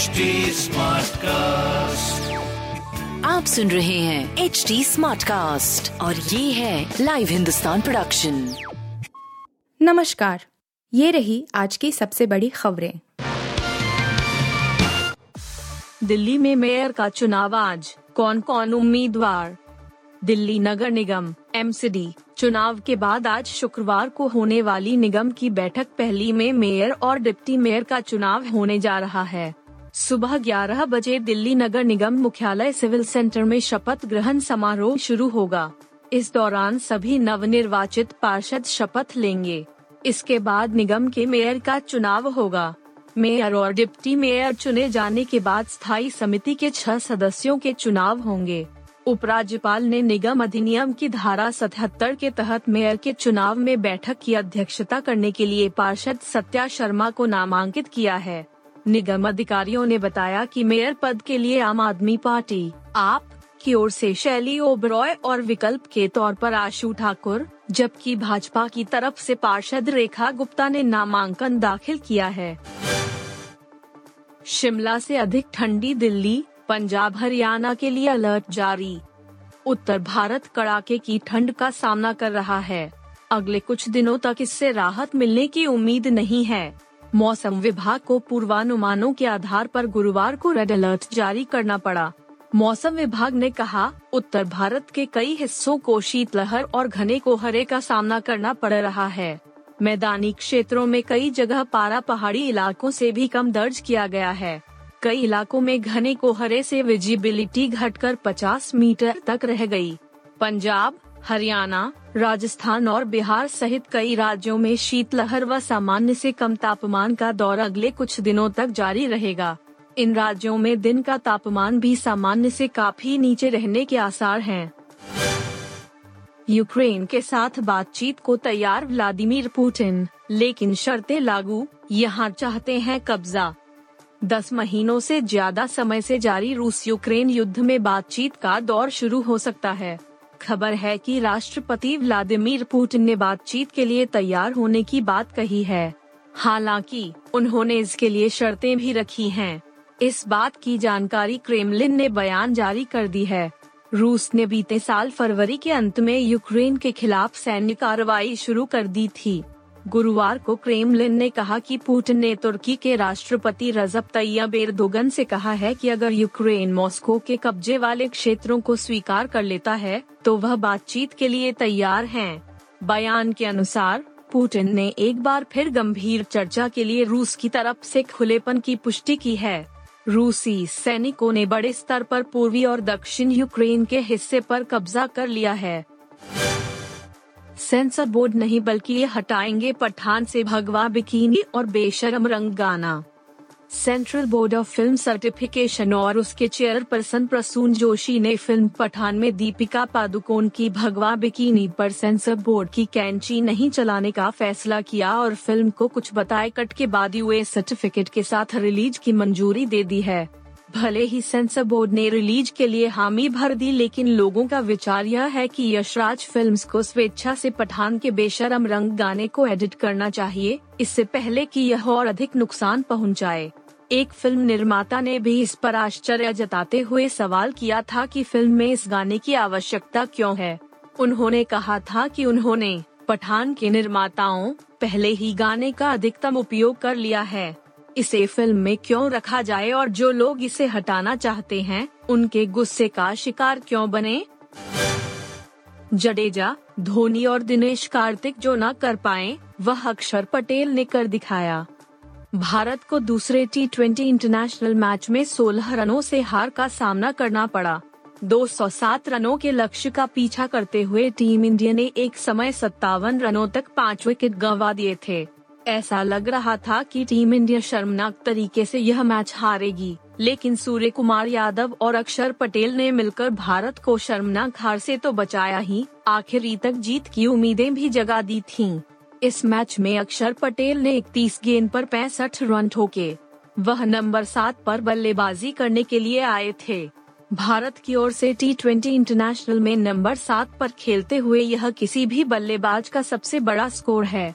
HD cast आप सुन रहे हैं एच डी स्मार्ट कास्ट और ये है लाइव हिंदुस्तान प्रोडक्शन नमस्कार ये रही आज की सबसे बड़ी खबरें। दिल्ली में मेयर का चुनाव आज कौन कौन उम्मीदवार? दिल्ली नगर निगम एमसीडी चुनाव के बाद आज शुक्रवार को होने वाली निगम की बैठक पहली में मेयर और डिप्टी मेयर का चुनाव होने जा रहा है। सुबह 11 बजे दिल्ली नगर निगम मुख्यालय सिविल सेंटर में शपथ ग्रहण समारोह शुरू होगा। इस दौरान सभी नवनिर्वाचित पार्षद शपथ लेंगे। इसके बाद निगम के मेयर का चुनाव होगा। मेयर और डिप्टी मेयर चुने जाने के बाद स्थायी समिति के छह सदस्यों के चुनाव होंगे। उपराज्यपाल ने निगम अधिनियम की धारा 77 के तहत मेयर के चुनाव में बैठक की अध्यक्षता करने के लिए पार्षद सत्या शर्मा को नामांकित किया है। निगम अधिकारियों ने बताया कि मेयर पद के लिए आम आदमी पार्टी, आप, की ओर से शैली ओबरॉय और विकल्प के तौर पर आशु ठाकुर, जबकि भाजपा की तरफ़ से पार्षद रेखा गुप्ता ने नामांकन दाखिल किया है। शिमला से अधिक ठंडी दिल्ली, पंजाब हरियाणा के लिए अलर्ट जारी। उत्तर भारत कड़ाके की ठंड का सामना कर रहा है। अगले कुछ दिनों तक इससे राहत मिलने की उम्मीद नहीं है। मौसम विभाग को पूर्वानुमानों के आधार पर गुरुवार को रेड अलर्ट जारी करना पड़ा। मौसम विभाग ने कहा, उत्तर भारत के कई हिस्सों को शीतलहर और घने कोहरे का सामना करना पड़ रहा है। मैदानी क्षेत्रों में कई जगह पारा पहाड़ी इलाकों से भी कम दर्ज किया गया है। कई इलाकों में घने कोहरे से विजिबिलिटी घटकर 50 मीटर तक रह गई। पंजाब हरियाणा, राजस्थान और बिहार सहित कई राज्यों में शीतलहर व सामान्य से कम तापमान का दौर अगले कुछ दिनों तक जारी रहेगा। इन राज्यों में दिन का तापमान भी सामान्य से काफ़ी नीचे रहने के आसार हैं। यूक्रेन के साथ बातचीत को तैयार व्लादिमीर पुतिन, लेकिन शर्तें लागू यहाँ चाहते हैं कब्जा। दस महीनों से ज़्यादा समय से जारी रूस यूक्रेन युद्ध में बातचीत का दौर शुरू हो सकता है। खबर है कि राष्ट्रपति व्लादिमीर पुतिन ने बातचीत के लिए तैयार होने की बात कही है। हालाँकि, उन्होंने इसके लिए शर्तें भी रखी हैं। इस बात की जानकारी क्रेमलिन ने बयान जारी कर दी है। रूस ने बीते साल फरवरी के अंत में यूक्रेन के खिलाफ सैन्य कार्रवाई शुरू कर दी थी। गुरुवार को क्रेमलिन ने कहा कि पुतिन ने तुर्की के राष्ट्रपति रजब तैयब एर्दोगन से कहा है कि अगर यूक्रेन मॉस्को के कब्जे वाले क्षेत्रों को स्वीकार कर लेता है तो वह बातचीत के लिए तैयार हैं। बयान के अनुसार, पुतिन ने एक बार फिर गंभीर चर्चा के लिए रूस की तरफ़ से खुलेपन की पुष्टि की है रूसी सैनिकों ने बड़े स्तर पर पूर्वी और दक्षिण यूक्रेन के हिस्से पर कब्जा कर लिया है सेंसर बोर्ड नहीं बल्कि ये हटाएँगे पठान से भगवा बिकीनी और बेशरम रंग गाना। Central board of film certification और उसके चेयरपर्सन प्रसून जोशी ने फ़िल्म पठान में दीपिका पादुकोण की भगवा बिकीनी पर सेंसर बोर्ड की कैंची नहीं चलाने का फैसला किया और फ़िल्म को कुछ बताए कट के बाद यूए सर्टिफिकेट के साथ रिलीज़ की मंजूरी दे दी है। भले ही सेंसर बोर्ड ने रिलीज़ के लिए हामी भर दी, लेकिन लोगों का विचार यह है कि यशराज फिल्म्स को स्वेच्छा से पठान के बेशरम रंग गाने को एडिट करना चाहिए। इससे पहले कि यह और अधिक नुकसान पहुँचाए। एक फ़िल्म निर्माता ने भी इस पर आश्चर्य जताते हुए सवाल किया था कि फ़िल्म में इस गाने की आवश्यकता क्यों है। उन्होंने कहा था कि उन्होंने पठान के निर्माताओं पहले ही गाने का अधिकतम उपयोग कर लिया है। इसे फ़िल्म में क्यों रखा जाए और जो लोग इसे हटाना चाहते हैं, उनके गुस्से का शिकार क्यों बने? जडेजा, धोनी और दिनेश कार्तिक जो न कर पाए, वह अक्षर पटेल ने कर दिखाया। भारत को दूसरे टी ट्वेंटी इंटरनेशनल मैच में 16 रनों से हार का सामना करना पड़ा। 207 रनों के लक्ष्य का पीछा करते हुए टीम इंडिया ने एक समय सत्तावन रनों तक पाँच विकेट गंवा दिए थे। ऐसा लग रहा था कि टीम इंडिया शर्मनाक तरीके से यह मैच हारेगी, लेकिन सूर्य कुमार यादव और अक्षर पटेल ने मिलकर भारत को शर्मनाक हार से तो बचाया ही, आखिरी तक जीत की उम्मीदें भी जगा दी थीं। इस मैच में अक्षर पटेल ने इकतीस गेंद पर पैंसठ रन ठोके। वह नंबर सात पर बल्लेबाजी करने के लिए आए थे। भारत की ओर से टी ट्वेंटी इंटरनेशनल में नंबर सात पर खेलते हुए यह किसी भी बल्लेबाज का सबसे बड़ा स्कोर है।